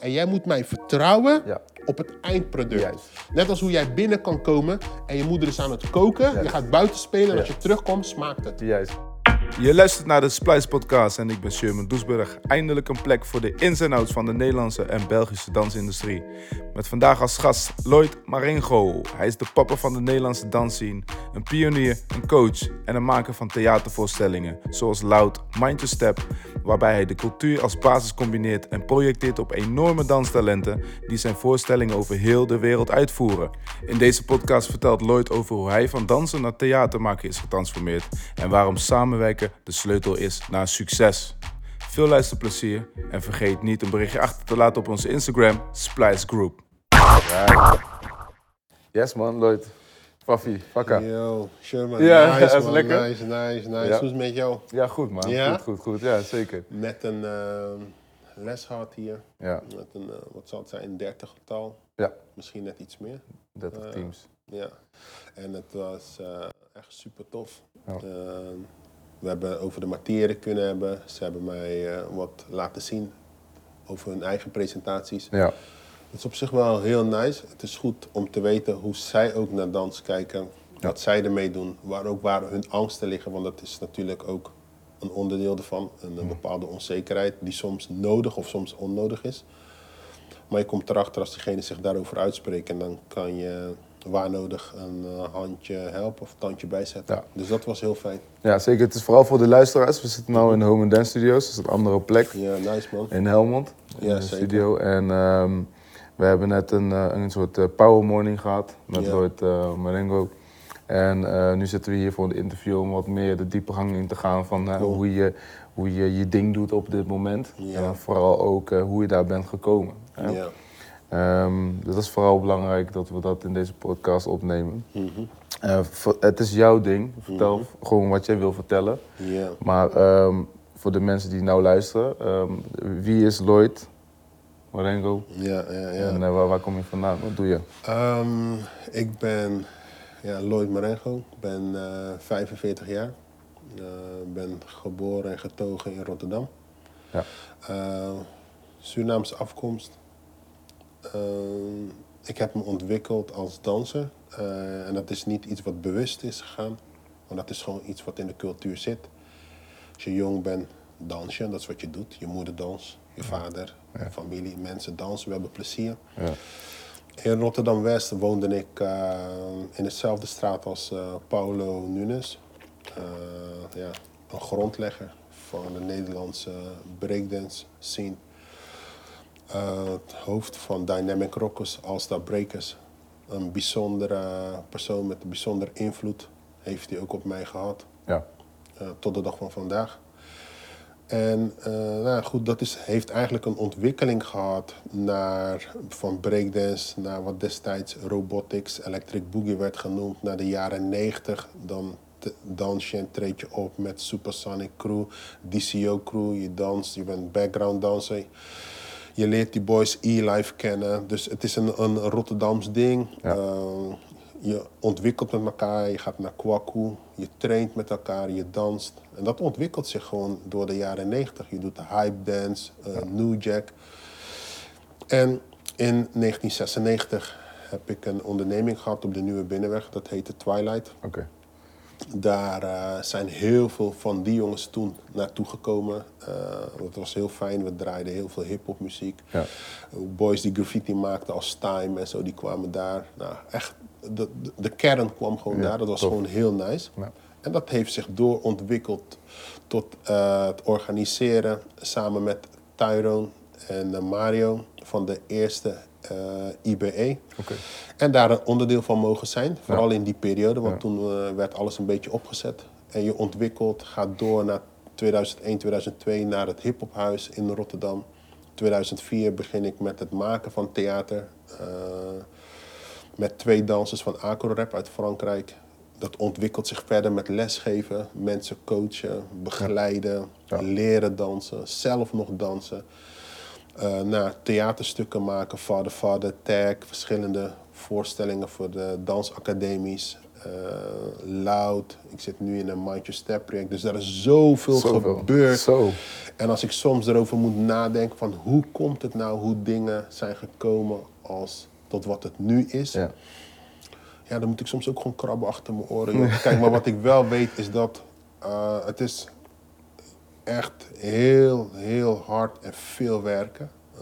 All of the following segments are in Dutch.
En jij moet mij vertrouwen Ja. op het eindproduct. Juist. Net als hoe jij binnen kan komen en je moeder is aan het koken. Je gaat buiten spelen en als je terugkomt, smaakt het. Juist. Je luistert naar de Splice Podcast en ik ben Sherman Doesburg. Eindelijk een plek voor de ins en outs van de Nederlandse en Belgische dansindustrie. Met vandaag als gast Lloyd Marengo. Hij is de papa van de Nederlandse dansscene, een pionier, een coach en een maker van theatervoorstellingen zoals Loud, Mind to Step, waarbij hij de cultuur als basis combineert en projecteert op enorme danstalenten die zijn voorstellingen over heel de wereld uitvoeren. In deze podcast vertelt Lloyd over hoe hij van dansen naar theatermaken is getransformeerd en waarom samenwerken de sleutel is naar succes. Veel luisterplezier en vergeet niet een berichtje achter te laten op onze Instagram, Splice Group. Yes man, Lloyd. Paffy, pakka. Yo, Sherman, Ja, nice is man, lekker. nice, nice, nice. Ja. Hoe is het met jou? Ja, goed man. Ja? Goed, goed, goed. Ja, zeker. Net een ehm, les gehad hier. Ja, Met een, eh, wat zal het zijn, een dertig getal. ja. Misschien net iets meer. 30 Eh, teams. Ja, en het was eh, echt super tof. Ja. We hebben over de materie kunnen hebben. Ze hebben mij eh, wat laten zien over hun eigen presentaties. Ja, Het is op zich wel heel nice. Het is goed om te weten hoe zij ook naar dans kijken. Wat zij ermee doen. Waar ook waar hun angsten liggen. Want dat is natuurlijk ook een onderdeel ervan. Een, een bepaalde onzekerheid die soms nodig of soms onnodig is. Maar je komt erachter als diegene zich daarover uitspreekt. En dan kan je waar nodig een eh, handje helpen of een tandje bijzetten. Ja. Dus dat was heel fijn. ja, zeker. Het is vooral voor de luisteraars. We zitten nu in de Home and Dance Studios. Dat is een andere plek. Ja, nice man. in Helmond, in Ja, de zeker. studio. En ehm, we hebben net een, eh, een soort eh, power morning gehad met Ja. Lloyd uh, Marengo. En nu zitten we hier voor een interview om wat meer de diepegang in te gaan van Cool. hoe, je, hoe je je ding doet op dit moment. Ja. En vooral ook hoe je daar bent gekomen. Ja. Ehm, dus dat is vooral belangrijk dat we dat in deze podcast opnemen. Mhm. Eh, het is jouw ding. Vertel gewoon wat jij wil vertellen. Maar ehm, voor de mensen die nou luisteren, ehm, wie is Lloyd Marengo? Ja, ja, ja. En eh, waar, waar kom je vandaan? Wat doe je? Ik ben ja, Lloyd Marengo, ik ben eh 45 jaar. Ik ben geboren en getogen in Rotterdam. Ja. Surinaamse afkomst. Ehm, ik heb me ontwikkeld als danser. Eh, en dat is niet iets wat bewust is gegaan. Maar dat is gewoon iets wat in de cultuur zit. Als je jong bent, dans je. Dat is wat je doet. Je moeder dans, je vader, je familie, mensen dansen. We hebben plezier. Ja. In Rotterdam-West woonde ik eh, in dezelfde straat als eh, Paulo Nunes. Ja, een grondlegger van de Nederlandse breakdance scene. Eh, het hoofd van Dynamic Rockers, All-Star Breakers. Een bijzondere persoon met een bijzondere invloed heeft hij ook op mij gehad. Ja. eh, tot de dag van vandaag. En eh, nou goed, dat is, heeft eigenlijk een ontwikkeling gehad naar, van breakdance naar wat destijds robotics, electric boogie werd genoemd, naar de jaren 90. Dan dans je en treed je op met Supersonic Crew, DCO Crew. Je danst, je bent background danser. Je leert die boys E-Life kennen. Dus het is een, een Rotterdams ding. Ja. Eh, je ontwikkelt met elkaar, je gaat naar Kwaku, je traint met elkaar, je danst. En dat ontwikkelt zich gewoon door de jaren 90. Je doet de hype dance, eh, New Jack. En in 1996 heb ik een onderneming gehad op de Nieuwe Binnenweg, dat heette Twilight. Oké. Daar eh, zijn heel veel van die jongens toen naartoe gekomen. Eh, dat was heel fijn. We draaiden heel veel hip-hop muziek. Ja. Boys die graffiti maakten als Time en zo, die kwamen daar. Nou, echt, de, de, kern kwam gewoon Ja, daar. Dat was tof. gewoon heel nice. Ja. En dat heeft zich doorontwikkeld tot eh, het organiseren samen met Tyrone en eh, Mario van de eerste eh, IBE. En daar een onderdeel van mogen zijn, vooral Ja. in die periode, want Ja. toen eh, werd alles een beetje opgezet. En je ontwikkelt, gaat door naar 2001, 2002 naar het hiphophuis in Rotterdam. 2004 begin ik met het maken van theater. met twee dansers van Acro-rap uit Frankrijk. Dat ontwikkelt zich verder met lesgeven, mensen coachen, begeleiden, Ja. leren dansen, zelf nog dansen. Eh naar theaterstukken maken, Vader Vader, Tag, verschillende voorstellingen voor de dansacademies. eh, Loud. Ik zit nu in een Mind Your Step project. Dus er is zoveel, Zoveel. gebeurd. Zo. En als ik soms erover moet nadenken van hoe komt het nou, hoe dingen zijn gekomen als tot wat het nu is. Ja. Ja, dan moet ik soms ook gewoon krabben achter mijn oren. joh. Kijk, maar wat ik wel weet is dat eh, het is echt heel, heel hard en veel werken. Eh,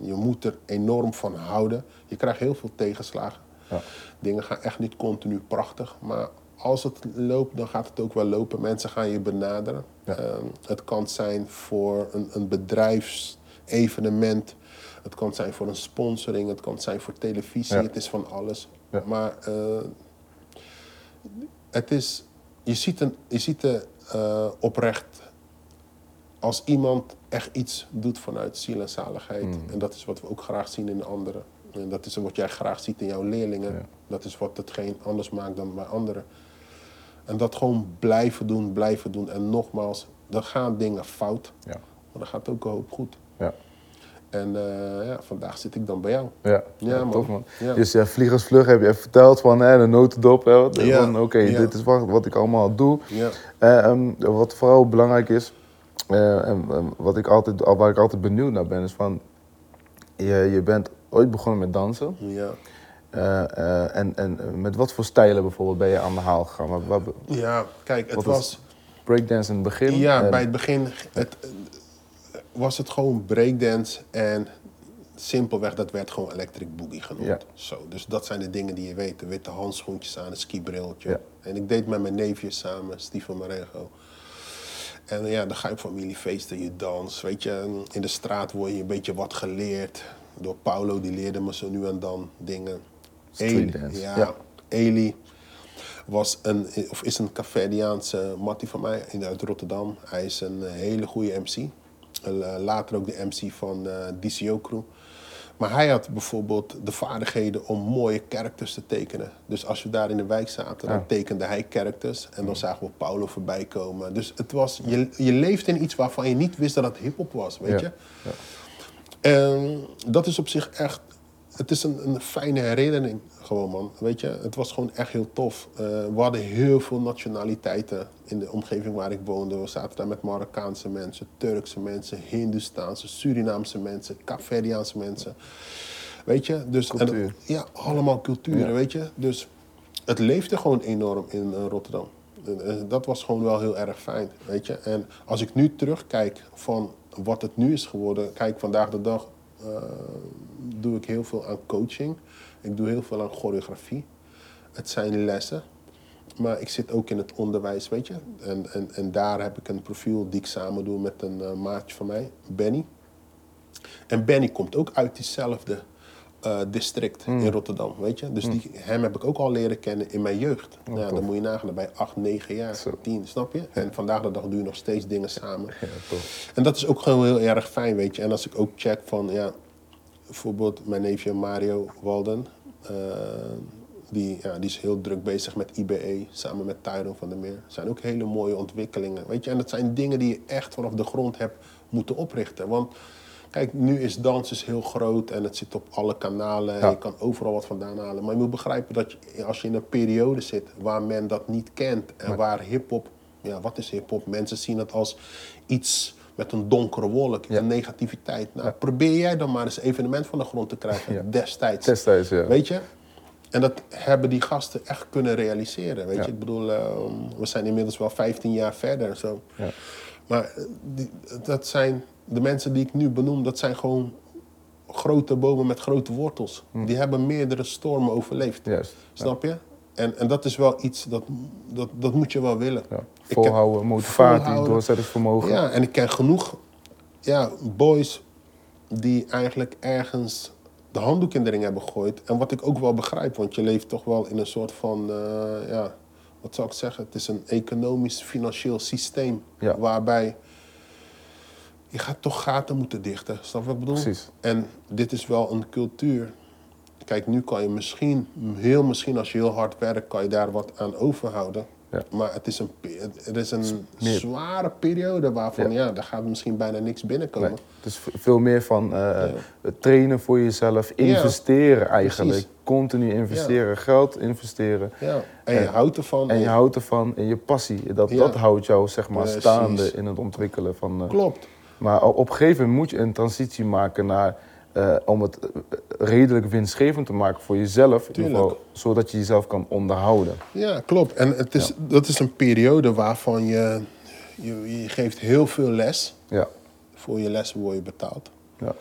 je moet er enorm van houden. Je krijgt heel veel tegenslagen. Ja. Dingen gaan echt niet continu prachtig. Maar als het loopt, dan gaat het ook wel lopen. Mensen gaan je benaderen. Ja. Eh, het kan zijn voor een, een bedrijfsevenement. Het kan zijn voor een sponsoring. Het kan zijn voor televisie. Ja. Het is van alles. Maar eh, het is, je ziet, een, je ziet er eh, oprecht als iemand echt iets doet vanuit ziel en zaligheid. Mm. En dat is wat we ook graag zien in de anderen. En dat is wat jij graag ziet in jouw leerlingen. Ja. Dat is wat hetgeen anders maakt dan bij anderen. En dat gewoon blijven doen, blijven doen. En nogmaals, dan gaan dingen fout. Ja. Maar dan gaat ook een hoop goed. Ja. En eh, ja, vandaag zit ik dan bij jou. Ja, Ja, man. tof man. Ja. Dus ja, vliegersvlug heb je even verteld van hè, de notendop. Hè, wat- Ja, van, Oké, dit is wat, wat ik allemaal doe. Ja, Eh, ehm, wat vooral belangrijk is, eh, en, en wat ik altijd, waar ik altijd benieuwd naar ben, is van... Je, je bent ooit begonnen met dansen. ja. Eh, eh, en, en met wat voor stijlen bijvoorbeeld ben je aan de haal gegaan? Wat, wat, ja kijk, het was... breakdance in het begin? Ja, en- bij het begin het, was het gewoon breakdance en simpelweg dat werd gewoon electric boogie genoemd. Ja. Zo, dus dat zijn de dingen die je weet. De witte handschoentjes aan, een skibriltje. Ja. En ik deed met mijn neefjes samen, Steven Marengo. En ja, dan ga je op familiefeesten, je dans. Weet je, in de straat word je een beetje wat geleerd. Door Paulo, die leerde me zo nu en dan dingen. Street Eli- Ja, ja. Eli was een, of is een Cafediaanse mattie van mij in- uit Rotterdam. Hij is een hele goede MC. Eh, Later ook de MC van eh DCO Crew. Maar hij had bijvoorbeeld de vaardigheden om mooie characters te tekenen. Dus als we daar in de wijk zaten, dan Ah. tekende hij characters. En dan zagen we Paulo voorbij komen. Dus het was, je, je leeft in iets waarvan je niet wist dat het hip-hop was, weet Ja, je? En dat is op zich echt. Het is een, een fijne herinnering, gewoon man. Weet je, het was gewoon echt heel tof. Eh, we hadden heel veel nationaliteiten in de omgeving waar ik woonde. We zaten daar met Marokkaanse mensen, Turkse mensen, Hindoestaanse, Surinaamse mensen, Kaapverdiaanse mensen. Weet je, dus. en- ja, allemaal culturen, Ja. weet je. Dus het leefde gewoon enorm in eh, Rotterdam. En, eh, dat was gewoon wel heel erg fijn, weet je. En als ik nu terugkijk van wat het nu is geworden, kijk vandaag de dag doe ik heel veel aan coaching. Ik doe heel veel aan choreografie. Het zijn lessen. Maar ik zit ook in het onderwijs, weet je. En, en, en daar heb ik een profiel die ik samen doe met een eh, maatje van mij, Benny. En Benny komt ook uit diezelfde eh, district Hmm. in Rotterdam, weet je. Dus die, hem heb ik ook al leren kennen in mijn jeugd. ja, Oh, tof. dan moet je nagaan, bij 8, 9 jaar, Zo. 10, snap je? En vandaag de dag doe je nog steeds dingen samen. Ja. En dat is ook gewoon heel erg fijn, weet je. En als ik ook check van, ja, bijvoorbeeld mijn neefje Mario Walden. eh, die, ja, die is heel druk bezig met IBE, samen met Tyron van der Meer. Dat zijn ook hele mooie ontwikkelingen, weet je. En dat zijn dingen die je echt vanaf de grond hebt moeten oprichten. Want kijk, nu is dans is heel groot en het zit op alle kanalen. Ja. je kan overal wat vandaan halen. Maar je moet begrijpen dat je, als je in een periode zit waar men dat niet kent... en waar hip-hop ja, wat is hip-hop? Mensen zien het als iets met een donkere wolk, Ja. een negativiteit. Nou, probeer jij dan maar eens een evenement van de grond te krijgen, Ja. destijds. Destijds, ja. Weet je? En dat hebben die gasten echt kunnen realiseren. Weet je? Ik bedoel, ehm, we zijn inmiddels wel 15 jaar verder en zo. Ja. Maar eh, die, dat zijn de mensen die ik nu benoem, dat zijn gewoon grote bomen met grote wortels. Die hebben meerdere stormen overleefd. Hm. Juist. Snap je? En, en dat is wel iets, dat, dat, dat moet je wel willen. Ja. Heb- Volhouden, motivatie, volhouden. doorzettingsvermogen. Ja, en ik ken genoeg ja, boys die eigenlijk ergens de handdoek in de ring hebben gegooid. En wat ik ook wel begrijp, want je leeft toch wel in een soort van, eh, ja, wat zou ik zeggen? Het is een economisch, financieel systeem Ja. waarbij je gaat toch gaten moeten dichten. Snap wat ik bedoel? Precies. En dit is wel een cultuur. Kijk, nu kan je misschien, heel misschien als je heel hard werkt, kan je daar wat aan overhouden. Ja. Maar het is een, het- is een meer- zware periode waarvan, Ja. ja, daar gaat misschien bijna niks binnenkomen. Nee, het is veel meer van eh, het trainen voor jezelf, investeren eigenlijk. Precies. Continu investeren, geld investeren. Ja. En je En- houdt ervan. En je en- houdt ervan en je passie, dat, dat houdt jou zeg maar Precies. staande in het ontwikkelen van... eh, Klopt. maar op een gegeven moment moet je een transitie maken naar, eh, om het eh, redelijk winstgevend te maken voor jezelf. In ieder geval, zodat je jezelf kan onderhouden. Ja, klopt. En het is, dat is een periode waarvan je, je, je geeft heel veel les. Ja, Voor je lessen word je betaald. ja,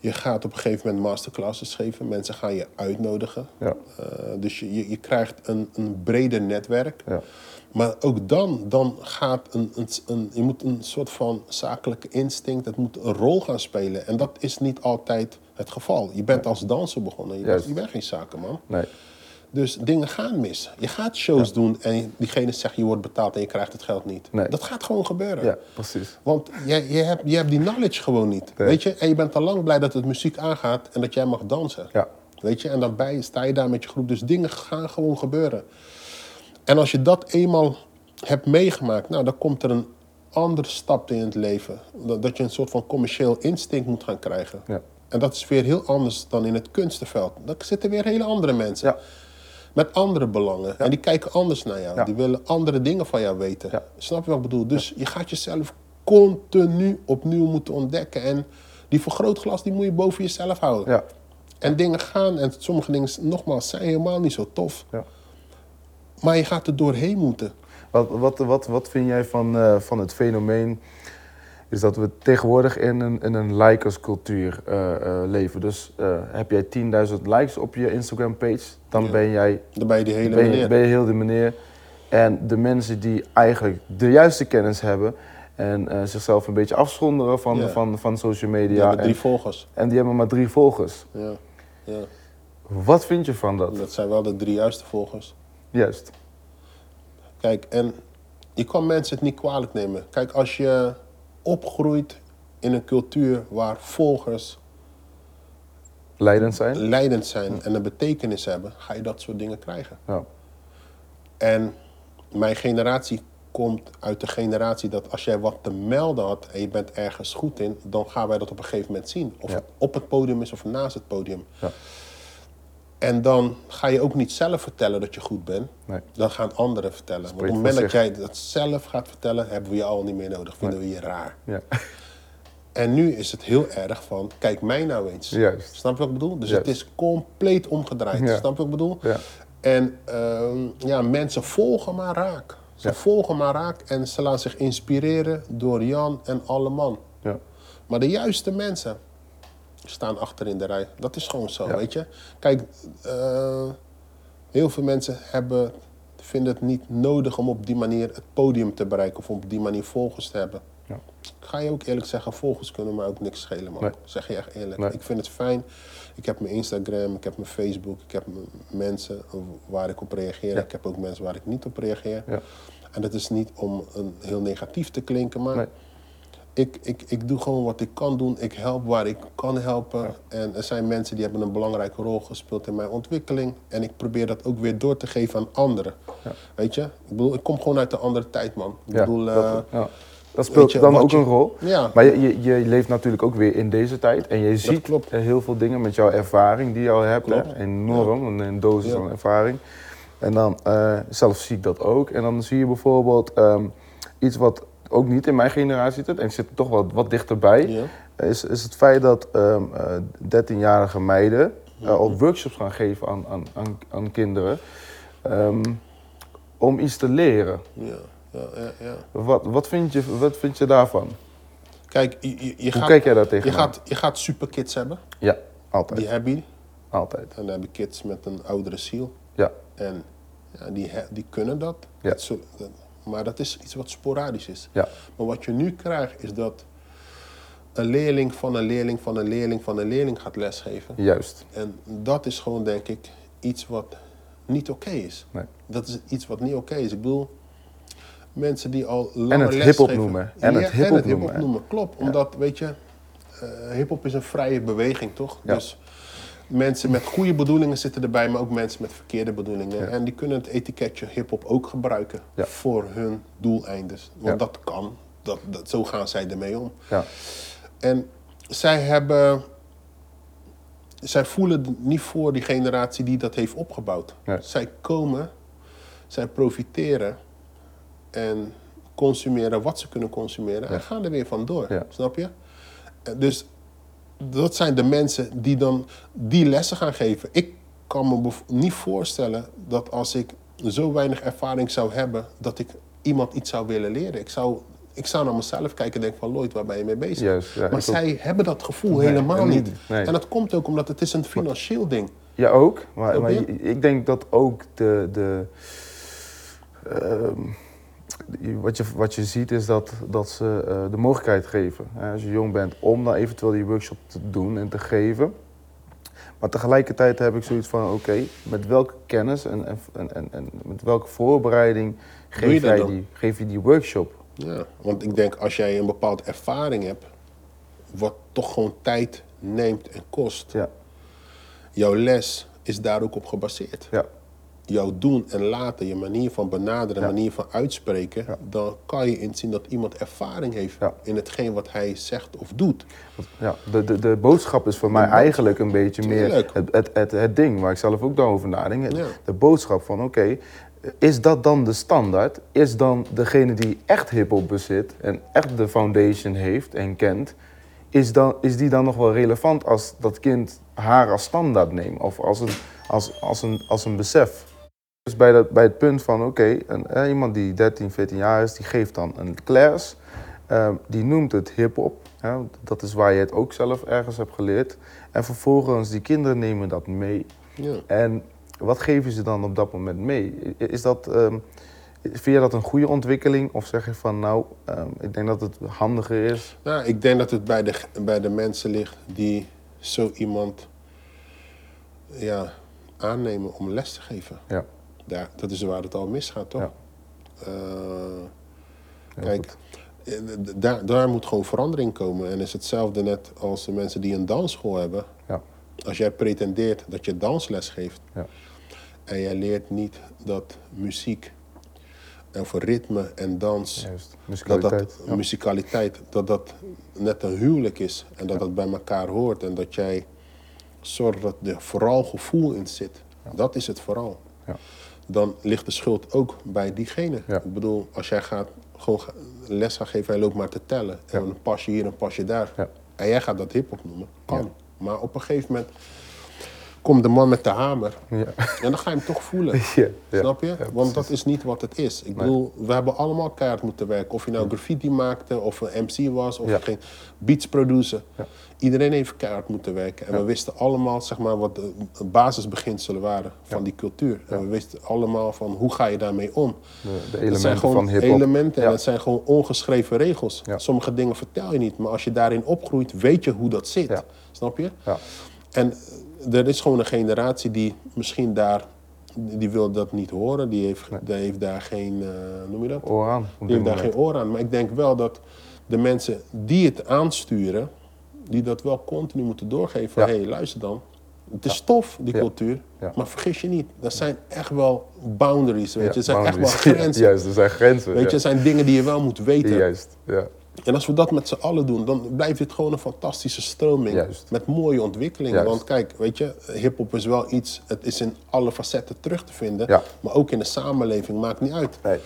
Je gaat op een gegeven moment masterclasses geven. Mensen gaan je uitnodigen. ja, Eh, dus je, je, je krijgt een, een breder netwerk. ja. Maar ook dan, dan gaat een, een, een, je moet een soort van zakelijke instinct, het moet een rol gaan spelen. En dat is niet altijd het geval. Je bent als danser begonnen, je, bent, je bent geen zakenman. Nee, Dus dingen gaan mis. Je gaat shows doen en diegene zegt je wordt betaald en je krijgt het geld niet. Nee. Dat gaat gewoon gebeuren. ja, precies. Want je, je, hebt, je hebt die knowledge gewoon niet. Nee. Weet je? En je bent al lang blij dat het muziek aangaat en dat jij mag dansen. Ja, Weet je? En daarbij sta je daar met je groep. Dus dingen gaan gewoon gebeuren. En als je dat eenmaal hebt meegemaakt, nou, dan komt er een andere stap in het leven. Dat, dat je een soort van commercieel instinct moet gaan krijgen. ja, En dat is weer heel anders dan in het kunstenveld. Dan zitten weer hele andere mensen. ja, Met andere belangen. En die kijken anders naar jou. Die willen andere dingen van jou weten. Snap je wat ik bedoel? Dus je gaat jezelf continu opnieuw moeten ontdekken. En die vergrootglas die moet je boven jezelf houden. ja, En dingen gaan. En sommige dingen, nogmaals, zijn helemaal niet zo tof. Maar je gaat er doorheen moeten. Wat, wat, wat, wat vind jij van, eh, van het fenomeen is dat we tegenwoordig in een, in een likerscultuur eh, eh, leven. Dus heb jij 10.000 likes op je Instagram page, dan Ja. ben jij Dan ben je die hele ben meneer. ben je heel de meneer. En de mensen die eigenlijk de juiste kennis hebben en zichzelf een beetje afzonderen van, van, van social Die media. hebben drie en, volgers. en die hebben maar drie volgers. Ja. ja. Wat vind je van dat? Dat zijn wel de drie juiste volgers. Juist. Kijk, en je kan mensen het niet kwalijk nemen. Kijk, als je opgroeit in een cultuur waar volgers Leidend zijn? leidend zijn en een betekenis hebben, ga je dat soort dingen krijgen. Ja. En mijn generatie komt uit de generatie dat als jij wat te melden had en je bent ergens goed in, dan gaan wij dat op een gegeven moment zien. Of Ja. het op het podium is of naast het podium. Ja. En dan ga je ook niet zelf vertellen dat je goed bent. Nee. Dan gaan anderen vertellen. Want op het moment dat jij dat zelf gaat vertellen, hebben we je al niet meer nodig. Vinden we je raar. Ja. En nu is het heel erg van, kijk mij nou eens. Juist. Snap je wat ik bedoel? Dus Juist. het is compleet omgedraaid. Ja. Snap je wat ik bedoel? Ja. En ehm, ja, mensen volgen maar raak. Ze Ja. volgen maar raak en ze laten zich inspireren door Jan en alle man. Ja. Maar de juiste mensen staan achter in de rij. Dat is gewoon zo, Ja. weet je. Kijk, eh, heel veel mensen hebben, vinden het niet nodig om op die manier het podium te bereiken of op die manier volgers te hebben. Ja. Ik ga je ook eerlijk zeggen, volgers kunnen mij ook niks schelen, man. Nee. Zeg je echt eerlijk. Nee. Ik vind het fijn. Ik heb mijn Instagram, ik heb mijn Facebook, ik heb mijn mensen waar ik op reageer. Ja. Ik heb ook mensen waar ik niet op reageer. Ja. En dat is niet om een heel negatief te klinken, maar Nee. Ik, ik, ik doe gewoon wat ik kan doen. Ik help waar ik kan helpen. En er zijn mensen die hebben een belangrijke rol gespeeld in mijn ontwikkeling. En ik probeer dat ook weer door te geven aan anderen. Weet je? Ik bedoel, ik kom gewoon uit een andere tijd, man. Ik Ja, bedoel, eh, dat, ja. dat speelt je, dan ook je- een rol. Ja. Maar je, je, je leeft natuurlijk ook weer in deze tijd. En je ziet eh, heel veel dingen met jouw ervaring die je al hebt. Hè? Enorm, een, dosis Ja. aan ervaring. En dan, eh, zelf zie ik dat ook. En dan zie je bijvoorbeeld ehm, iets wat ook niet in mijn generatie zit. En ik zit er toch wat, wat dichterbij. Is, is het feit dat ehm eh, 13-jarige meiden eh, al workshops gaan geven aan, aan, aan, aan kinderen. ehm, om iets te leren. Ja, ja, ja, ja. Wat, wat, vind je, wat vind je daarvan? Kijk, je, je, je Hoe gaat, kijk jij daar je, tegenaan? gaat, je gaat superkids hebben. Ja, altijd. Die heb je. Altijd. En dan heb je kids met een oudere ziel. Ja, En ja, die, die kunnen dat. Ja. Dat- maar dat is iets wat sporadisch is. ja, Maar wat je nu krijgt is dat een leerling van een leerling van een leerling van een leerling gaat lesgeven. juist. En dat is gewoon, denk ik, iets wat niet oké is. Nee. Dat is iets wat niet oké is. Ik bedoel, mensen die al langer En het hip-hop noemen. En het Ja, hip-hop en het hip-hop noemen. noemen. Klopt, omdat, weet je, eh hip-hop is een vrije beweging, toch? Ja. Dus Mensen met goede bedoelingen zitten erbij, maar ook mensen met verkeerde bedoelingen. Ja. En die kunnen het etiketje hip-hop ook gebruiken Ja. voor hun doeleindes. Want dat kan. Dat, dat, zo gaan zij ermee om. Ja. En zij hebben. Zij voelen niet voor die generatie die dat heeft opgebouwd. Nee. Zij komen, zij profiteren en consumeren wat ze kunnen consumeren en gaan er weer vandoor. Snap je? Eh, Dus dat zijn de mensen die dan die lessen gaan geven. Ik kan me niet voorstellen dat als ik zo weinig ervaring zou hebben, dat ik iemand iets zou willen leren. Ik zou, ik zou naar mezelf kijken en denken van Lloyd, waar ben je mee bezig? Ja, maar ook. zij hebben dat gevoel Nee, helemaal en niet. nee. En dat komt ook omdat het is een financieel ding. Ja, ook. Maar, maar ik denk dat ook de. de ehm, wat, je, wat je ziet is dat, dat ze eh, de mogelijkheid geven. Hè, als je jong bent om dan eventueel die workshop te doen en te geven. Maar tegelijkertijd heb ik zoiets van: oké, met welke kennis en, en, en, en, met welke voorbereiding je geef, dat jij die, geef je die workshop? Ja, want ik denk als jij een bepaalde ervaring hebt, wat toch gewoon tijd neemt en kost, Ja, jouw les is daar ook op gebaseerd. ja, Jouw doen en laten, je manier van benaderen, Ja. manier van uitspreken, Ja. dan kan je inzien dat iemand ervaring heeft Ja. in hetgeen wat hij zegt of doet. ja. De, de, de boodschap is voor mij eigenlijk een beetje meer het, het, het, het ding waar ik zelf ook dan over nadenk. De boodschap van: oké, is dat dan de standaard? Is dan degene die echt hip-hop bezit en echt de foundation heeft en kent, is, dan, is die dan nog wel relevant als dat kind haar als standaard neemt of als een, als, als een, als een besef? Dus bij, dat, bij het punt van, oké, een- eh, iemand die 13, 14 jaar is, die geeft dan een class. eh, die noemt het hip-hop. hè, dat is waar je het ook zelf ergens hebt geleerd. En vervolgens, die kinderen nemen dat mee. Ja. En wat geven ze dan op dat moment mee? Is dat, ehm, vind je dat een goede ontwikkeling? Of zeg je van, nou, ehm, ik denk dat het handiger is. Nou, ik denk dat het bij de, bij de mensen ligt die zo iemand ja, aannemen om les te geven. Ja, Daar, dat is waar het al misgaat, toch? Ja. Eh, kijk, eh, daar, daar moet gewoon verandering komen. En is hetzelfde net als de mensen die een dansschool hebben. Ja, Als jij pretendeert dat je dansles geeft ja, en jij leert niet dat muziek en voor ritme en dans, juist. dat Musicaliteit. dat ja. musicaliteit, dat dat net een huwelijk is en dat dat bij elkaar hoort en dat jij zorgt dat er vooral gevoel in zit. Dat is het vooral. Dan ligt de schuld ook bij diegene. Ja. Ik bedoel, als jij gaat gewoon les geven en loopt maar te tellen en een pasje hier, een pasje daar. En jij gaat dat hip-hop noemen, kan. Maar op een gegeven moment komt de man met de hamer Ja. en dan ga je hem toch voelen. Ja. Snap je? Want dat is niet wat het is. Ik bedoel, we hebben allemaal keihard moeten werken. Of je nou graffiti maakte, of een MC was, of je ging beats produceren. Ja. Iedereen heeft keihard moeten werken. En we wisten allemaal zeg maar, wat de basisbeginselen waren van die cultuur. En we wisten allemaal van hoe ga je daarmee om. De, de Het zijn elementen gewoon van elementen en het zijn gewoon ongeschreven regels. Sommige dingen vertel je niet, maar als je daarin opgroeit, weet je hoe dat zit. Snap je? Ja. En er is gewoon een generatie die misschien daar, die wil dat niet horen. Die heeft, die heeft daar geen, eh, noem je dat? Oor aan. Die heeft daar geen oor aan. Maar ik denk wel dat de mensen die het aansturen, die dat wel continu moeten doorgeven. Van, Ja. hey, luister dan. Het is tof, die cultuur. Ja. Maar vergis je niet, er zijn echt wel boundaries. Weet je. Er zijn echt wel grenzen. juist, er zijn grenzen. Weet je, er zijn dingen die je wel moet weten. Juist, ja. En als we dat met z'n allen doen, dan blijft dit gewoon een fantastische stroming. Juist. Met mooie ontwikkelingen. Want kijk, weet je, hip-hop is wel iets, het is in alle facetten terug te vinden. Ja. Maar ook in de samenleving, maakt niet uit. Nee.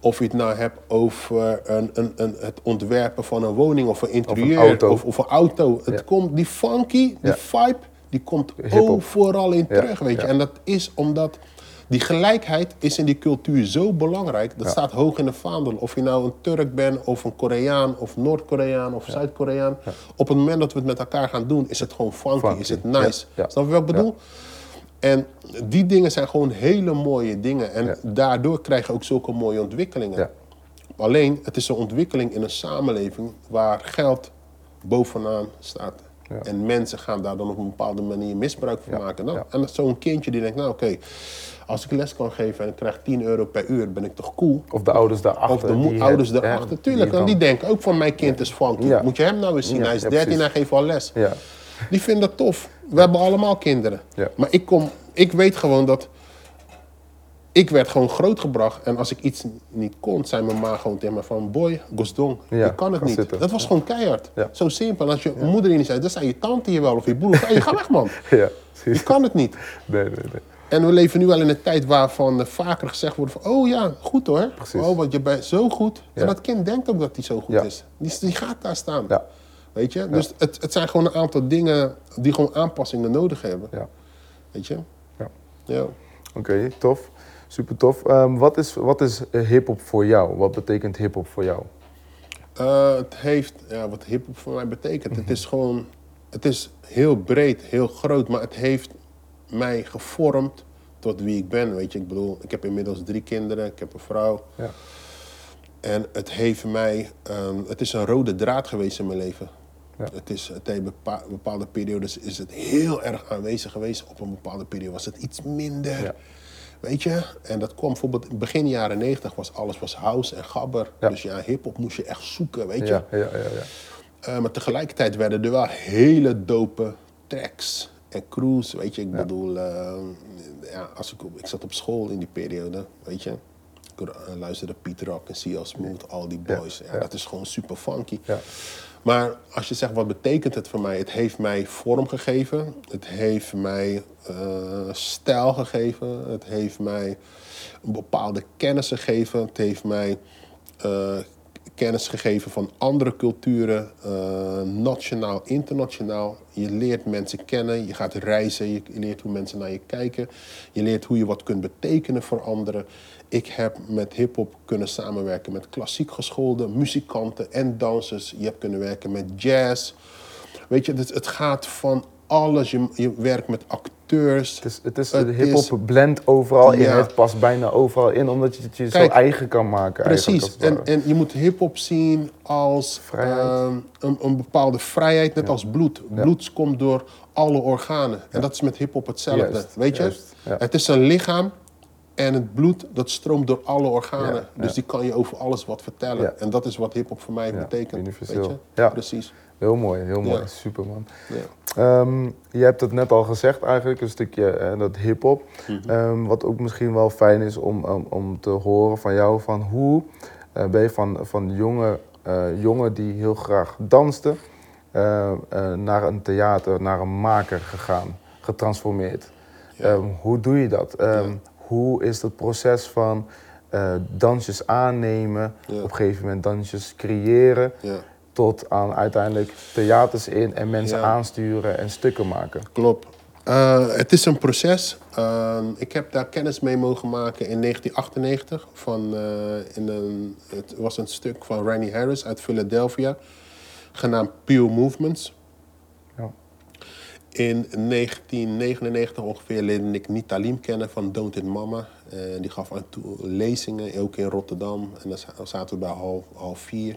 Of je het nou hebt over een, een, een, het ontwerpen van een woning of een interieur. Of, of een auto. Het Ja. komt, die funky, die Ja. vibe, die komt overal in terug, weet je. En dat is omdat die gelijkheid is in die cultuur zo belangrijk. Dat staat hoog in de vaandel. Of je nou een Turk bent of een Koreaan of Noord-Koreaan of Zuid-Koreaan. Op het moment dat we het met elkaar gaan doen, is het gewoon funky, Funky, is het nice. Snap je wat ik bedoel? En die dingen zijn gewoon hele mooie dingen. En daardoor krijg je ook zulke mooie ontwikkelingen. Alleen, het is een ontwikkeling in een samenleving waar geld bovenaan staat. Ja. En mensen gaan daar dan op een bepaalde manier misbruik van Ja, maken. Nou, ja. En zo'n kindje die denkt, nou oké, als ik les kan geven en ik krijg 10 euro per uur, ben ik toch cool? Of de ouders daarachter. Of de die ouders het- daarachter. Tuurlijk, die en die denken ook van mijn kind is funky. Ja. Moet je hem nou eens zien, Ja, hij is ja, 13 en hij geeft al les. Ja, Die vinden dat tof. We hebben allemaal kinderen. Maar ik, kom, ik weet gewoon dat... Ik werd gewoon grootgebracht. En als ik iets niet kon, zei mijn ma gewoon tegen me van... Boy, Gosdong, je kan het niet. zitten. Dat was gewoon keihard. Zo simpel. En als je moeder je niet zei, dan zei je tante je wel of je broer. Hey, ga weg man. Ja, Je kan het niet. Nee, nee, nee. En we leven nu al in een tijd waarvan er vaker gezegd wordt van... Oh ja, goed hoor. Precies. Oh, want je bent zo goed. Ja. En dat kind denkt ook dat hij zo goed Ja. is. Die, die gaat daar staan. Ja, Weet je? Dus het, het zijn gewoon een aantal dingen die gewoon aanpassingen nodig hebben. ja. Weet je? Ja. Ja. Oké, tof. Super tof. Ehm, wat is, wat is hip-hop voor jou? Wat betekent hip-hop voor jou? Eh, het heeft, ja, wat hip-hop voor mij betekent. Het is gewoon, het is heel breed, heel groot, maar het heeft mij gevormd tot wie ik ben. Weet je, ik bedoel, ik heb inmiddels drie kinderen, ik heb een vrouw. Ja. En het heeft mij, ehm, het is een rode draad geweest in mijn leven. Ja. Het is, bepa- bepaalde periodes is het heel erg aanwezig geweest. Op een bepaalde periode was het iets minder. Ja. Weet je? En dat kwam bijvoorbeeld begin jaren 90 was alles was house en gabber. Ja. Dus ja, hip-hop moest je echt zoeken, weet je? Ja, ja, ja, ja. Eh, maar tegelijkertijd werden er wel hele dope tracks en crews, weet je. Ik bedoel, eh, ja, als ik, ik zat op school in die periode, weet je. Ik eh, luisterde Pieter Rock en CL Smooth, al die boys. Ja, ja. Dat is gewoon super funky. Ja. Maar als je zegt, wat betekent het voor mij? Het heeft mij vorm gegeven. Het heeft mij eh, stijl gegeven. Het heeft mij een bepaalde kennis gegeven. Het heeft mij kennis gegeven van andere culturen, eh, nationaal, internationaal. Je leert mensen kennen, je gaat reizen, je leert hoe mensen naar je kijken. Je leert hoe je wat kunt betekenen voor anderen. Ik heb met hip-hop kunnen samenwerken met klassiek geschoolde muzikanten en dansers. Je hebt kunnen werken met jazz. Weet je, het, gaat van alles. Je, je werkt met acteurs. Het is, het is, Het de is- hip-hop blend overal in. Het past bijna overal in, omdat je het je zo eigen kan maken. Precies. En, en je moet hip-hop zien als ehm, een, een bepaalde vrijheid, net als bloed. Bloed komt door alle organen. En dat is met hip-hop hetzelfde. Juist, Weet je? juist. Het is een lichaam en het bloed dat stroomt door alle organen. Ja, Dus ja. die kan je over alles wat vertellen. Ja. En dat is wat hip-hop voor mij betekent. universeel. Weet je? Ja. Precies. Heel mooi, heel mooi. Ja. Super man. Ja. Ehm, je hebt het net al gezegd eigenlijk, een stukje eh, dat hip-hop. Mhm. Ehm, wat ook misschien wel fijn is om, om, om te horen van jou, van hoe eh, ben je van, van jonge eh, jongen die heel graag danste, naar een theater, naar een maker gegaan, getransformeerd. Ja. Ehm, hoe doe je dat? Hoe is het proces van dansjes aannemen, op een gegeven moment dansjes creëren, Ja. Tot aan uiteindelijk theaters in en mensen Ja. aansturen en stukken maken. Klopt. Eh, het is een proces. Ehm, ik heb daar kennis mee mogen maken in 1998. Van, eh, in een, het was een stuk van Randy Harris uit Philadelphia, genaamd Pure Movements. Ja. In 1999 ongeveer leerde ik Nitalim kennen van Don't It Mama. Eh, die gaf aan toe lezingen, ook in Rotterdam. En dan zaten we bij half, half vier.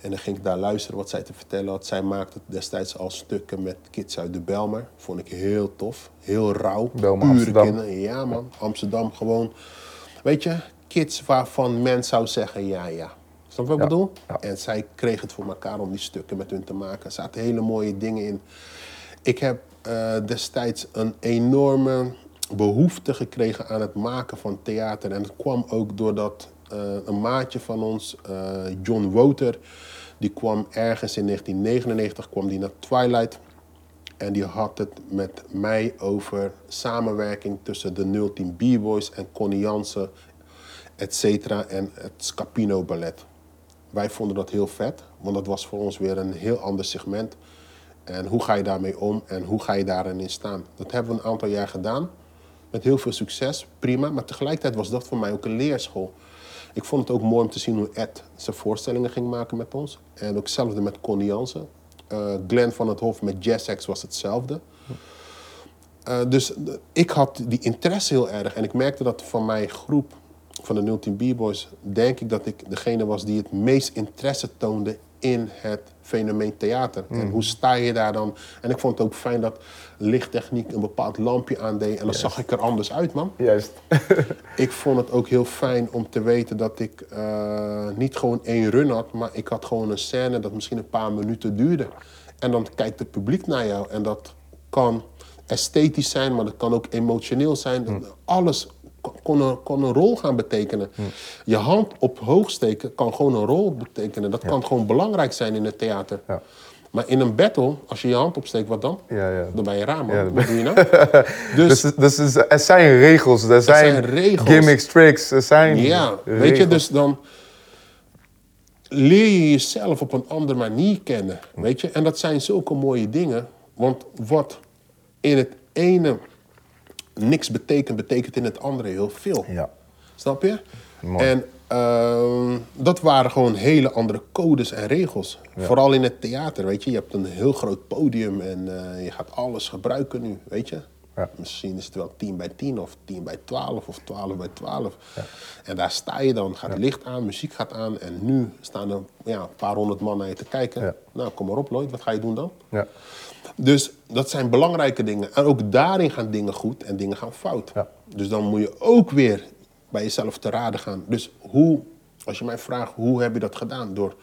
En dan ging ik daar luisteren wat zij te vertellen had. Zij maakte destijds al stukken met kids uit de Belmer. Vond ik heel tof. Heel rauw. Pure Amsterdam. kinderen. Ja man, Amsterdam gewoon. Weet je, kids waarvan men zou zeggen ja ja. Snap je wat ik Ja, bedoel? ja. En zij kreeg het voor elkaar om die stukken met hun te maken. Er zaten hele mooie dingen in. Ik heb eh, destijds een enorme behoefte gekregen aan het maken van theater. En dat kwam ook doordat een maatje van ons, eh, John Woter, die kwam ergens in 1999 kwam die naar Twilight. En die had het met mij over samenwerking tussen de 010 B-Boys en Connie Jansen, et cetera, en het Scapino Ballet. Wij vonden dat heel vet, want dat was voor ons weer een heel ander segment. En hoe ga je daarmee om en hoe ga je daarin in staan? Dat hebben we een aantal jaar gedaan. Met heel veel succes, prima. Maar tegelijkertijd was dat voor mij ook een leerschool. Ik vond het ook mooi om te zien hoe Ed zijn voorstellingen ging maken met ons. En ook hetzelfde met Connie Jansen. Eh, Glenn van het Hof met Jazz X was hetzelfde. Eh, dus ik had die interesse heel erg. En ik merkte dat van mijn groep, van de 010 B-Boys, denk ik dat ik degene was die het meest interesse toonde in het fenomeen theater. En hoe sta je daar dan? En ik vond het ook fijn dat lichttechniek een bepaald lampje aandeed. En dan zag ik er anders uit, man. Juist. Ik vond het ook heel fijn om te weten dat ik eh, niet gewoon één run had, maar ik had gewoon een scène dat misschien een paar minuten duurde. En dan kijkt het publiek naar jou. En dat kan esthetisch zijn, maar dat kan ook emotioneel zijn. Alles kon- een, kon een rol gaan betekenen. Je hand op hoog steken kan gewoon een rol betekenen. Dat kan gewoon belangrijk zijn in het theater. Ja. Maar in een battle, als je je hand opsteekt, wat dan? Ja, ja. Dan ben je raar, man. Ja, dan Wat doe je nou? Dus, dus, dus, dus er zijn regels, er zijn, zijn regels. gimmicks, tricks, er zijn ja, regels. weet je, dus dan leer je jezelf op een andere manier kennen. Weet je, en dat zijn zulke mooie dingen. Want wat in het ene niks betekent, betekent in het andere heel veel. Ja. Snap je? Mooi. En ehm, dat waren gewoon hele andere codes en regels. Vooral in het theater, weet je. Je hebt een heel groot podium en eh, je gaat alles gebruiken nu, weet je. Ja. Misschien is het wel 10 bij 10 of 10 bij 12 of 12 bij 12. En daar sta je dan, gaat licht aan, muziek gaat aan. En nu staan er ja, een paar honderd man naar je te kijken. Ja. Nou, kom maar op Lloyd, wat ga je doen dan? Ja. Dus dat zijn belangrijke dingen. En ook daarin gaan dingen goed en dingen gaan fout. Ja. Dus dan moet je ook weer bij jezelf te raden gaan. Dus hoe, als je mij vraagt, hoe heb je dat gedaan? Door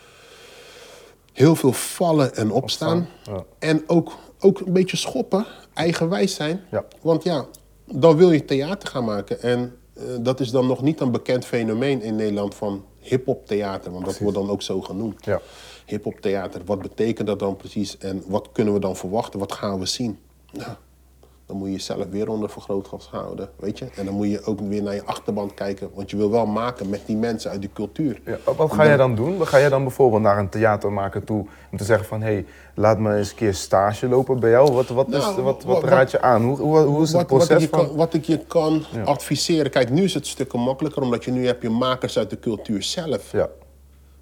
heel veel vallen en opstaan. ja. En ook, ook een beetje schoppen, eigenwijs zijn. Ja. Want ja, dan wil je theater gaan maken. En eh, dat is dan nog niet een bekend fenomeen in Nederland van hip-hop theater. Want dat wordt dan ook zo genoemd. Ja. Hip-hop theater, wat betekent dat dan precies? En wat kunnen we dan verwachten? Wat gaan we zien? Dan moet je jezelf weer onder vergrootglas houden, weet je? En dan moet je ook weer naar je achterban kijken. Want je wil wel maken met die mensen uit die cultuur. Ja, wat- ga jij dan doen? Ga jij dan bijvoorbeeld naar een theatermaker toe om te zeggen van... hé, hey, laat me eens een keer stage lopen bij jou? Wat, wat, is, Nou, wat, wat- wat raad je aan? Hoe, hoe, hoe is het Wat, wat, proces ik je van... kan, wat ik je kan adviseren. Kijk, nu is het stukken makkelijker, omdat je nu heb je makers uit de cultuur zelf Ja,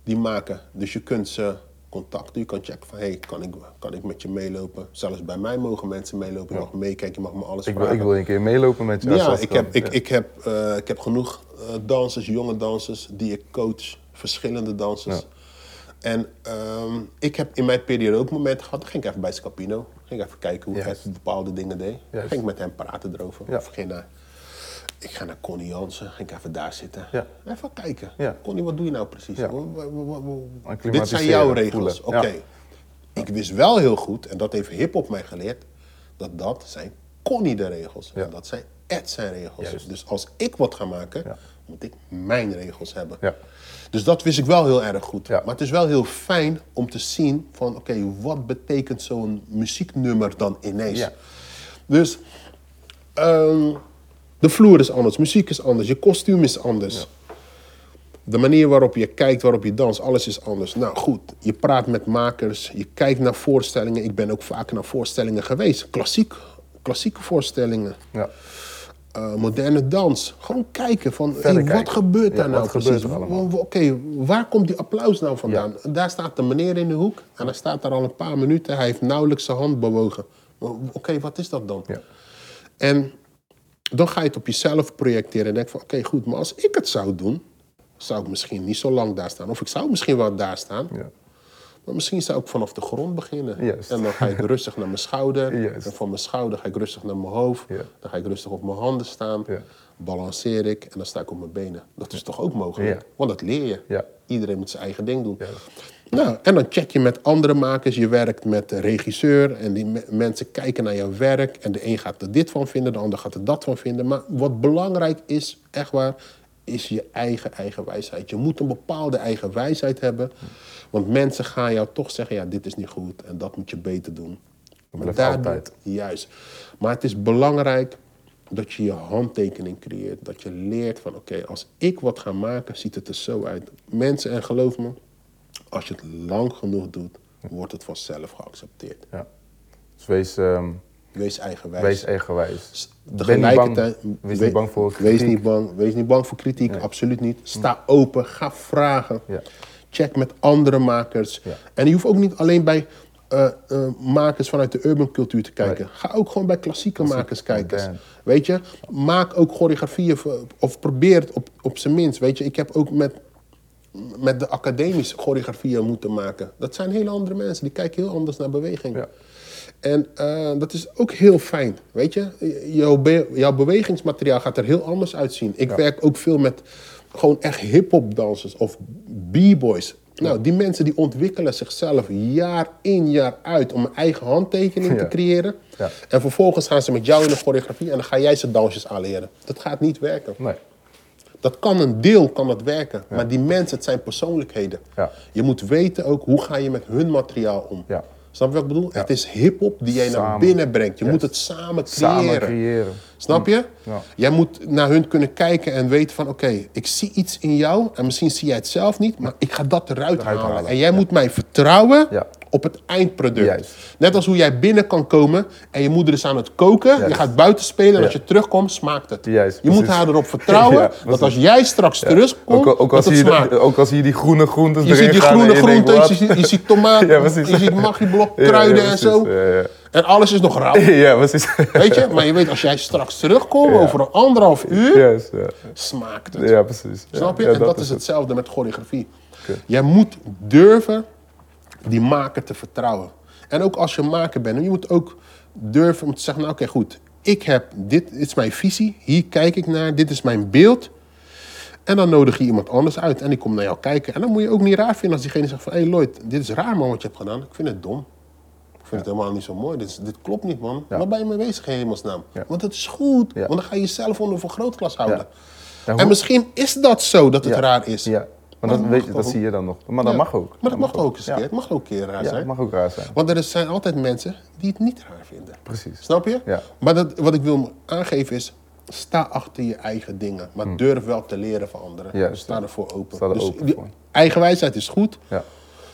die maken. Dus je kunt ze contacten. Je kan checken van, hey, kan ik, kan ik met je meelopen? Zelfs bij mij mogen mensen meelopen. Je mag meekijken, je mag me alles ik wil, ik wil een keer meelopen met je. Ja, ik heb, ik, ik, heb, eh, ik heb genoeg eh, dansers, jonge dansers, die ik coach. Verschillende dansers. En ehm, ik heb in mijn periode ook momenten gehad. Dan ging ik even bij Scapino. Ging ik even kijken hoe Juist. hij bepaalde dingen deed. Juist. Ging ik met hem praten erover. Ja. Of ging naar, ik ga naar Connie Jansen. Ging ik even daar zitten. Ja. Even kijken. Ja. Connie, wat doe je nou precies? Ja. Dit zijn jouw regels. Oké. Ik wist wel heel goed, en dat heeft hip-hop mij geleerd, dat dat zijn Connie de regels. Ja. En dat zijn Ed zijn regels. Juist. Dus als ik wat ga maken, moet ik mijn regels hebben. Ja. Dus dat wist ik wel heel erg goed. Ja. Maar het is wel heel fijn om te zien van, oké, wat betekent zo'n muzieknummer dan ineens? Ja. Dus ehm, de vloer is anders, muziek is anders, je kostuum is anders. De manier waarop je kijkt, waarop je danst, alles is anders. Nou goed, je praat met makers, je kijkt naar voorstellingen. Ik ben ook vaak naar voorstellingen geweest. Klassiek, klassieke voorstellingen. Ja. Eh, moderne dans. Gewoon kijken van, wat gebeurt Ja, daar nou precies? Oké, waar komt die applaus nou vandaan? Daar staat de meneer in de hoek en hij staat daar al een paar minuten. Hij heeft nauwelijks zijn hand bewogen. Oké, wat is dat dan? Ja. En dan ga je het op jezelf projecteren en denk van, oké, goed, maar als ik het zou doen, zou ik misschien niet zo lang daar staan. Of ik zou misschien wel daar staan, Ja. maar misschien zou ik vanaf de grond beginnen. Juist. En dan ga ik rustig naar mijn schouder. Juist. En van mijn schouder ga ik rustig naar mijn hoofd. Ja. Dan ga ik rustig op mijn handen staan. Ja. Balanceer ik en dan sta ik op mijn benen. Dat is toch ook mogelijk? Want dat leer je. Ja. Iedereen moet zijn eigen ding doen. Nou, en dan check je met andere makers. Je werkt met de regisseur en die me- mensen kijken naar jouw werk. En de een gaat er dit van vinden, de ander gaat er dat van vinden. Maar wat belangrijk is, echt waar, is je eigen eigen wijsheid. Je moet een bepaalde eigen wijsheid hebben. Want mensen gaan jou toch zeggen, ja, dit is niet goed en dat moet je beter doen. Maar blijft daardoor- altijd. Juist. Maar het is belangrijk dat je je handtekening creëert. Dat je leert van, oké, als ik wat ga maken, ziet het er zo uit. Mensen, en geloof me, als je het lang genoeg doet, wordt het vanzelf geaccepteerd. ja. Dus wees, ehm, Wees eigenwijs. wees eigenwijs. Tegelijkertijd, Wees we- niet bang voor Wees kritiek. niet bang, wees niet bang voor kritiek, absoluut niet. Sta open, ga vragen. Ja. Check met andere makers. Ja. En je hoeft ook niet alleen bij eh, eh, makers vanuit de urban cultuur te kijken. Ga ook gewoon bij klassieke makers kijken. Weet je, maak ook choreografieën of probeer het op, op zijn minst. Weet je, ik heb ook met, met de academische choreografieën moeten maken. Dat zijn hele andere mensen, die kijken heel anders naar beweging. Ja. En eh, dat is ook heel fijn, weet je. Jouw, be- jouw bewegingsmateriaal gaat er heel anders uitzien. Ik werk ook veel met gewoon echt hip-hop dansers of b-boys. Nou, die mensen die ontwikkelen zichzelf jaar in jaar uit om een eigen handtekening te creëren. Ja. En vervolgens gaan ze met jou in de choreografie en dan ga jij ze dansjes aanleren. Dat gaat niet werken. Nee. Dat kan een deel kan dat werken, maar die mensen, het zijn persoonlijkheden. Ja. Je moet weten ook hoe ga je met hun materiaal om. Ja. Snap je wat ik bedoel? Het is hip-hop die jij naar binnen brengt. Je Yes. moet het samen creëren. Samen creëren. Snap je? Ja. Jij moet naar hun kunnen kijken en weten van... oké, ik zie iets in jou en misschien zie jij het zelf niet... maar ik ga dat eruit, Eruit halen. halen, En jij moet mij vertrouwen Ja. Op het eindproduct. Juist. Net als hoe jij binnen kan komen en je moeder is aan het koken... je gaat buiten spelen en Ja. als je terugkomt, smaakt het. Juist, je moet haar erop vertrouwen Ja, dat als jij straks terugkomt, Ook, al- ook, als dat het smaakt. de- ook als je die groene groentes Je ziet die groene je groenten, je ziet, je precies. je ziet magieblok, kruiden en zo. En alles is nog rauw. Ja, precies. Weet je? Maar je weet, als jij straks terugkomt, over een anderhalf uur, smaakt het. Ja, precies. Snap je? en dat, is het. hetzelfde met choreografie. Jij moet durven die maker te vertrouwen. En ook als je maker bent, je moet ook durven om te zeggen, nou oké goed, ik heb dit, dit is mijn visie, hier kijk ik naar, dit is mijn beeld. En dan nodig je iemand anders uit en die komt naar jou kijken. En dan moet je ook niet raar vinden als diegene zegt van, hé hey Lloyd, dit is raar man wat je hebt gedaan. Ik vind het dom. Ik vind het helemaal niet zo mooi. Dit, is- dit klopt niet, man. Ja. Waar ben je mee bezig in hemelsnaam? Ja. Want het is goed. Want dan ga je jezelf onder vergrootglas houden. En misschien is dat zo dat het raar is. Ja, maar dat weet dat ook? zie je dan nog. Maar dat Ja. mag ook. Maar dat mag ook eens keer. Het mag ook een keer raar Ja, zijn. mag ook raar zijn. Want er zijn altijd mensen die het niet raar vinden. Precies. Snap je? Ja. Maar dat, wat ik wil aangeven is, sta achter je eigen dingen. Maar durf wel te leren van anderen. Hmm. Juist, sta ervoor open. Sta er dus open voor. eigenwijsheid is goed. Ja.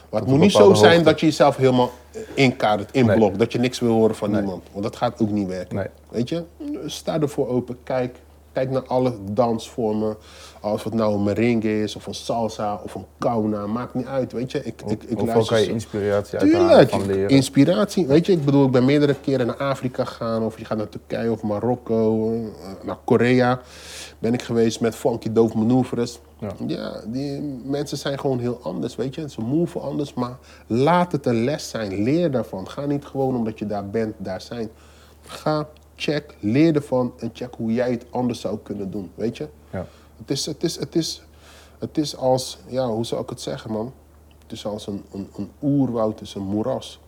Maar het moet niet zo zijn hoogte. dat je jezelf helemaal inkadert, inblokt. Nee. Dat je niks wil horen van niemand. Want dat gaat ook niet werken. Nee. Weet je? Sta ervoor open. Kijk. Kijk naar alle dansvormen. Als het nou een merengue is, of een salsa, of een kauna. Maakt niet uit, weet je. Ik, ik, ik luister kan je inspiratie Tuurlijk, van leren? inspiratie. Weet je, ik bedoel, ik ben meerdere keren naar Afrika gegaan. Of je gaat naar Turkije of Marokko, eh, naar Korea. Ben ik geweest met funky doof manoeuvres. Ja. Ja. die mensen zijn gewoon heel anders, weet je. Ze move anders, maar laat het een les zijn. Leer daarvan. Ga niet gewoon omdat je daar bent, daar zijn. Ga, check, leer ervan en check hoe jij het anders zou kunnen doen, weet je. Ja. Het is, het is, het is, het is als, ja, hoe zou ik het zeggen, man? Het is als een, een, een oerwoud, het is een moeras.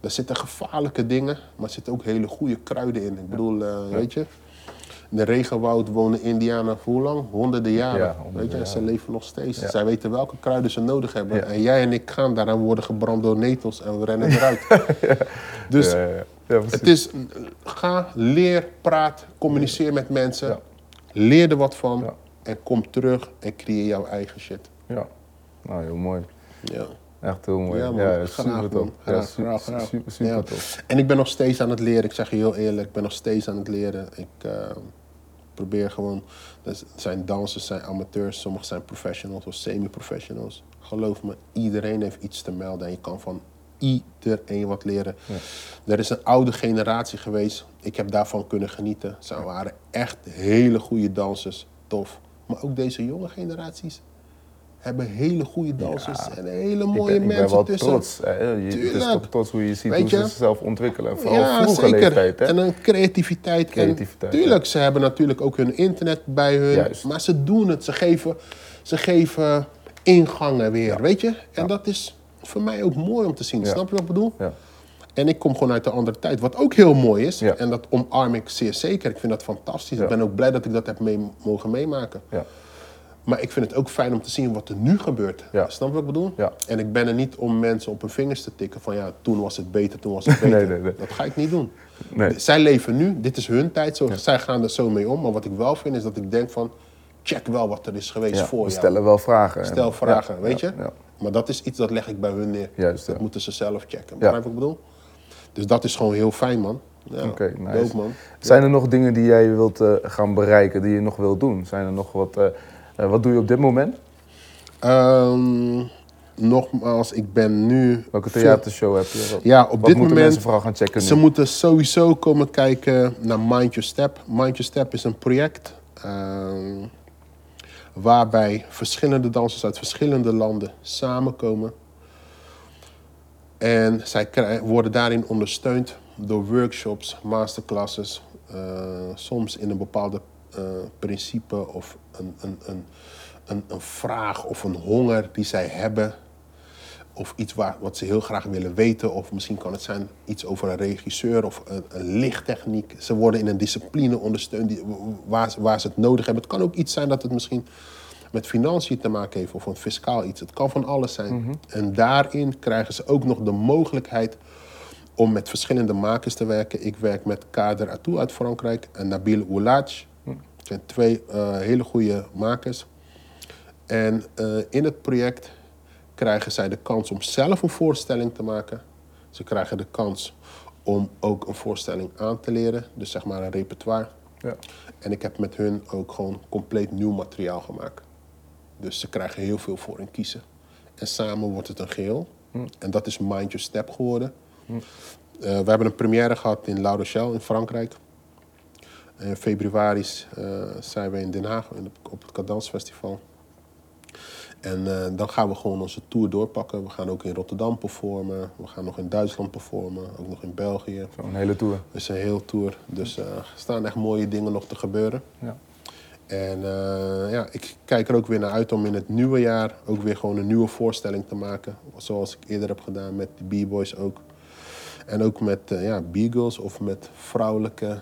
Er zitten gevaarlijke dingen, maar er zitten ook hele goede kruiden in. Ik bedoel, eh, weet je, in de regenwoud wonen Indianen voor hoe lang? Honderden jaren. Ja, honderden weet je, en ze leven nog steeds. Ja. Zij weten welke kruiden ze nodig hebben. En jij en ik gaan daar en we worden gebrand door netels en we rennen eruit. Dus Ja, het is, ga, leer, praat, communiceer met mensen. Ja. Leer er wat van en kom terug en creëer jouw eigen shit. Ja. Nou, heel mooi. Ja. Echt heel mooi. Ja, man. ja, Graag, super. Ja, super, super, super Ja. En ik ben nog steeds aan het leren. Ik zeg je heel eerlijk, ik ben nog steeds aan het leren. Ik eh, probeer gewoon. Er zijn dansers, zijn amateurs, sommigen zijn professionals of semi-professionals. Geloof me, iedereen heeft iets te melden en je kan van iedereen wat leren. Er is een oude generatie geweest. Ik heb daarvan kunnen genieten. Ze waren echt hele goede dansers, tof. Maar ook deze jonge generaties hebben hele goede dansers Ja. en hele Ik mooie ben, ik ben mensen wel tussen. trots. Hè. Je, het is toch trots hoe je ziet hoe ze zichzelf ontwikkelen. Vooral ja, vroege zeker. leeftijd. Hè? En een creativiteit. En Creativiteit, tuurlijk, ze hebben natuurlijk ook hun internet bij hun. Juist. Maar ze doen het. Ze geven, ze geven ingangen weer, weet je? En dat is voor mij ook mooi om te zien. Snap je wat ik bedoel? Ja. En ik kom gewoon uit de andere tijd. Wat ook heel mooi is. En dat omarm ik zeer zeker. Ik vind dat fantastisch. Ik ben ook blij dat ik dat heb mee, mogen meemaken. Ja. Maar ik vind het ook fijn om te zien wat er nu gebeurt. Ja. Snap je wat ik bedoel? Ja. En ik ben er niet om mensen op hun vingers te tikken van ja, toen was het beter, toen was het beter. Nee, nee, nee. Dat ga ik niet doen. Nee. Zij leven nu, dit is hun tijd, zo, zij gaan er zo mee om. Maar wat ik wel vind is dat ik denk van, check wel wat er is geweest Ja, voor we jou. stellen wel vragen. Stel En- vragen, weet je? Maar dat is iets dat leg ik bij hun neer. Juist, Dat moeten ze zelf checken. Begrijp wat ik bedoel? Dus dat is gewoon heel fijn, man. Ja, Oké, nice. dope, man. Zijn er nog dingen die jij wilt eh, gaan bereiken, die je nog wilt doen? Zijn er nog wat... eh, eh, wat doe je op dit moment? Ehm, nogmaals, ik ben nu... Welke theatershow heb je? Wat, Ja, op wat dit moeten moment... mensen vooral gaan checken nu? Ze moeten sowieso komen kijken naar Mind Your Step. Mind Your Step is een project ehm, waarbij verschillende dansers uit verschillende landen samenkomen. En zij worden daarin ondersteund door workshops, masterclasses, eh, soms in een bepaalde eh, principe of een, een, een, een, een vraag of een honger die zij hebben. Of iets waar, wat ze heel graag willen weten. Of misschien kan het zijn iets over een regisseur of een, een lichttechniek. Ze worden in een discipline ondersteund die, waar, waar ze het nodig hebben. Het kan ook iets zijn dat het misschien met financiën te maken heeft of een fiscaal iets. Het kan van alles zijn. En daarin krijgen ze ook nog de mogelijkheid om met verschillende makers te werken. Ik werk met Kader Atou uit Frankrijk en Nabil Oulaj. Het zijn twee eh, hele goede makers. En eh, in het project krijgen zij de kans om zelf een voorstelling te maken. Ze krijgen de kans om ook een voorstelling aan te leren, dus zeg maar een repertoire. Ja. En ik heb met hun ook gewoon compleet nieuw materiaal gemaakt. Dus ze krijgen heel veel voor hun kiezen. En samen wordt het een geheel. En dat is Mind Your Step geworden. Eh, we hebben een première gehad in La Rochelle in Frankrijk. In februari eh, zijn we in Den Haag op het Cadans Festival. En eh, dan gaan we gewoon onze tour doorpakken. We gaan ook in Rotterdam performen. We gaan nog in Duitsland performen. Ook nog in België. Zo'n hele tour. Is een heel tour. Dus eh, er staan echt mooie dingen nog te gebeuren. Ja. En eh, ja, ik kijk er ook weer naar uit om in het nieuwe jaar ook weer gewoon een nieuwe voorstelling te maken. Zoals ik eerder heb gedaan met de B-boys ook. En ook met ja, B-girls of met vrouwelijke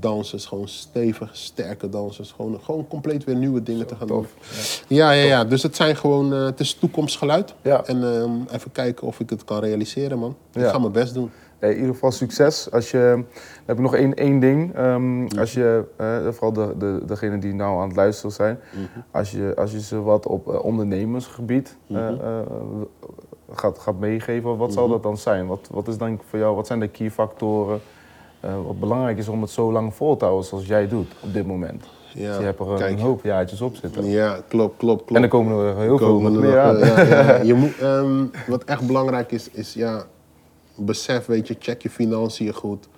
dansers. Gewoon stevig, sterke dansers. Gewoon, gewoon compleet weer nieuwe dingen te gaan tof. doen. Ja, ja, ja. Dus het zijn gewoon, eh, het is toekomstgeluid. Ja. En ehm, even kijken of ik het kan realiseren, man. Ik ga mijn best doen. Hey, in ieder geval succes. Als je, dan heb ik nog één, één ding. Ehm, als je, eh, vooral de, de, degenen die nou aan het luisteren zijn, als, je, als je ze wat op eh, ondernemersgebied eh, gaat, gaat meegeven, wat zal dat dan zijn? Wat, wat is dan voor jou, wat zijn de key factoren? Eh, wat belangrijk is om het zo lang vol te houden zoals jij doet op dit moment. Ja, Dus je hebt er een, kijk. hoop jaartjes op zitten. Ja, klopt, klopt, klopt. En er komen er heel veel er meer aan. ja, ja. Je moet, ehm, wat echt belangrijk is, is ja, besef, weet je, check je financiën goed.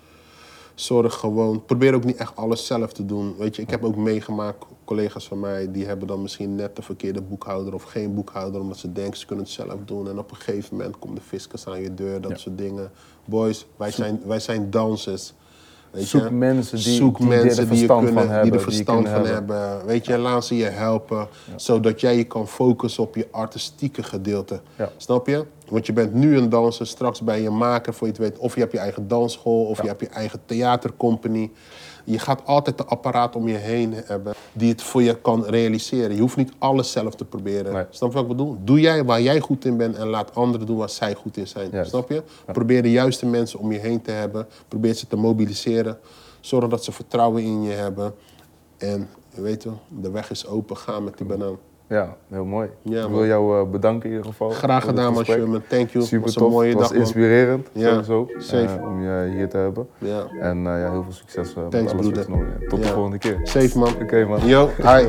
Zorg gewoon, probeer ook niet echt alles zelf te doen. Weet je, ik heb ook meegemaakt, collega's van mij, die hebben dan misschien net de verkeerde boekhouder of geen boekhouder, omdat ze denken ze kunnen het zelf doen. En op een gegeven moment komt de fiscus aan je deur, dat Ja. soort dingen. Boys, wij zijn, wij zijn dansers. Weet Zoek je? mensen die- Zoek die er mensen die, je verstand kunnen, van hebben, die er verstand van hebben. hebben. Weet je, laat ze je helpen, zodat jij je kan focussen op je artistieke gedeelte. Ja. Snap je? Want je bent nu een danser, straks ben je een maker voor je het weet. Of je hebt je eigen dansschool, of je hebt je eigen theatercompany. Je gaat altijd een apparaat om je heen hebben die het voor je kan realiseren. Je hoeft niet alles zelf te proberen. Nee. Snap je wat ik bedoel? Doe jij waar jij goed in bent en laat anderen doen waar zij goed in zijn. Juist. Snap je? Probeer de juiste mensen om je heen te hebben. Probeer ze te mobiliseren. Zorg dat ze vertrouwen in je hebben. En weet je, de weg is open. Ga met die banaan. Ja, heel mooi. Ja, ik wil jou eh, bedanken in ieder geval. Graag gedaan, man. Thank you. Super was een tof. mooie Het was dag, man. inspirerend, sowieso, safe. eh, om je hier te hebben. Ja. En eh, ja, heel veel succes eh, met alles broeder. Tot de volgende keer. Safe, man. Oké, man. Yo, hi.